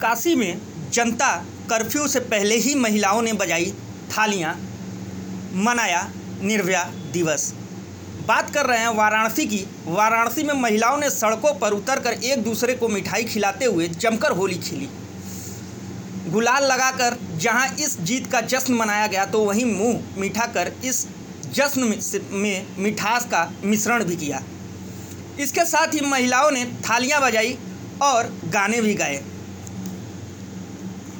काशी में जनता कर्फ्यू से पहले ही महिलाओं ने बजाई थालियाँ। मनाया निर्भया दिवस। बात कर रहे हैं वाराणसी की। वाराणसी में महिलाओं ने सड़कों पर उतरकर एक दूसरे को मिठाई खिलाते हुए जमकर होली खेली। गुलाल लगाकर जहाँ इस जीत का जश्न मनाया गया तो वहीं मुँह मीठा कर इस जश्न में से- मिठास का मिश्रण भी किया। इसके साथ ही महिलाओं ने थालियाँ बजाई और गाने भी गाए।